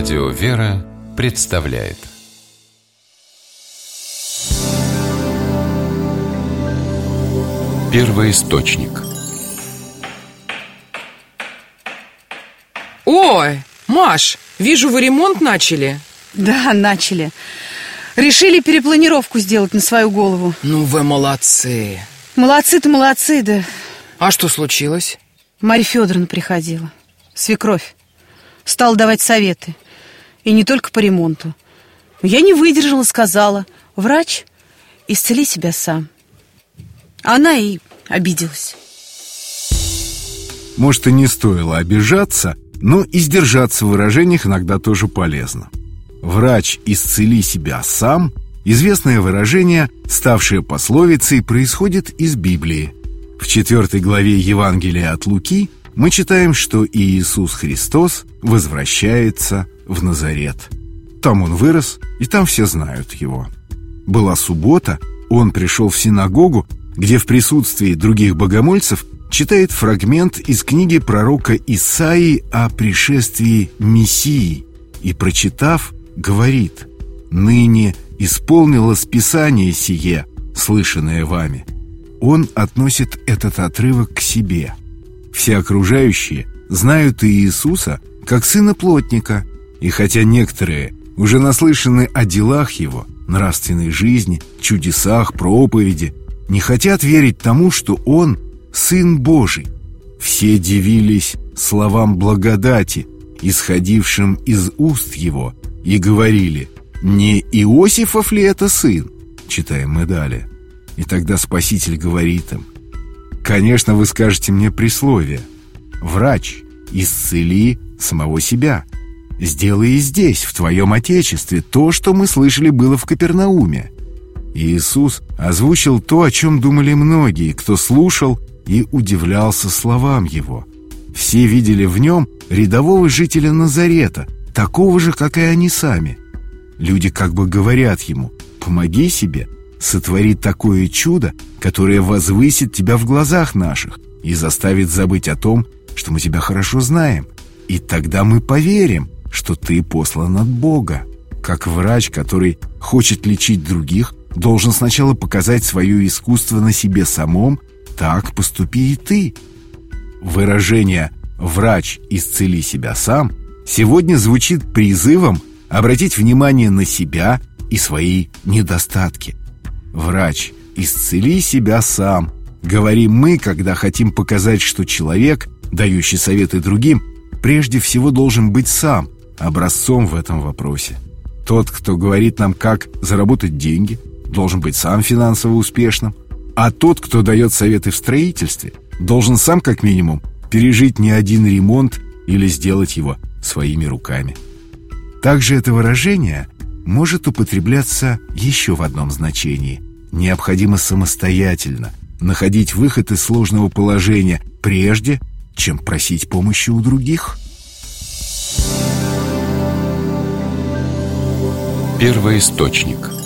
Радио «Вера» представляет. Первый источник Ой, Маш, вижу, вы ремонт начали. Да, начали. Решили перепланировку сделать на свою голову. Ну вы молодцы. Молодцы-то молодцы, да. А что случилось? Марья Федоровна приходила. Свекровь. Стала давать советы И не только по ремонту Я не выдержала, сказала Врач, исцели себя сам Она и обиделась Может, и не стоило обижаться, но и сдержаться в выражениях иногда тоже полезно. «Врач, исцели себя сам» – известное выражение, ставшее пословицей, происходит из Библии. В четвертой главе Евангелия от Луки мы читаем, что Иисус Христос возвращается в Назарет. Там он вырос, и там все знают его. Была суббота, он пришел в синагогу, где в присутствии других богомольцев читает фрагмент из книги пророка Исаии о пришествии Мессии и, прочитав, говорит «Ныне исполнилось Писание сие, слышанное вами». Он относит этот отрывок к себе. Все окружающие знают Иисуса как сына плотника, и хотя некоторые уже наслышаны о делах его, нравственной жизни, чудесах, проповеди, не хотят верить тому, что он Сын Божий. Все дивились словам благодати, исходившим из уст его, и говорили, не Иосифов ли это сын? Читаем мы далее. И тогда Спаситель говорит им, конечно, вы скажете мне присловие, врач, исцели самого себя, сделай и здесь, в твоем Отечестве, то, что мы слышали было в Капернауме. Иисус озвучил то, о чем думали многие, кто слушал и удивлялся словам его. Все видели в нем рядового жителя Назарета, такого же, как и они сами. Люди как бы говорят ему «Помоги себе, сотвори такое чудо, которое возвысит тебя в глазах наших и заставит забыть о том, что мы тебя хорошо знаем. И тогда мы поверим, что ты послан от Бога». Как врач, который хочет лечить других, должен сначала показать свое искусство на себе самом, так поступи и ты. Выражение «врач, исцели себя сам» сегодня звучит призывом обратить внимание на себя и свои недостатки. «Врач, исцели себя сам», говорим мы, когда хотим показать, что человек, дающий советы другим, прежде всего должен быть сам образцом в этом вопросе. Тот, кто говорит нам, как заработать деньги, должен быть сам финансово успешным, а тот, кто дает советы в строительстве, должен сам как минимум пережить не один ремонт или сделать его своими руками. Также это выражение может употребляться еще в одном значении. Необходимо самостоятельно находить выход из сложного положения, прежде чем просить помощи у других. Первый источник